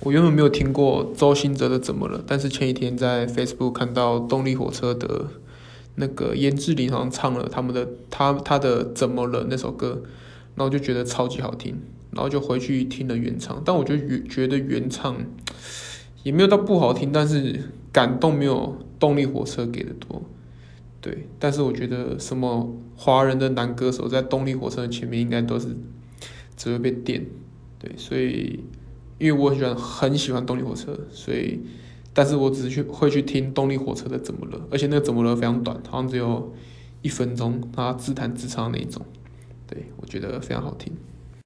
我原本没有听过周兴哲的《怎么了》，但是前几天在 Facebook 看到动力火车的那个严志林好像唱了他们的他他的《怎么了》那首歌，然后就觉得超级好听，然后就回去听了原唱，但我觉觉得原唱也没有到不好听，但是感动没有动力火车给的多。对，但是我觉得什么华人的男歌手在动力火车的前面应该都是只会被电，对，所以因为我很喜欢很喜欢动力火车，所以但是我只是去会去听动力火车的怎么了，而且那个怎么了非常短，好像只有一分钟，他自弹自唱那一种，对我觉得非常好听。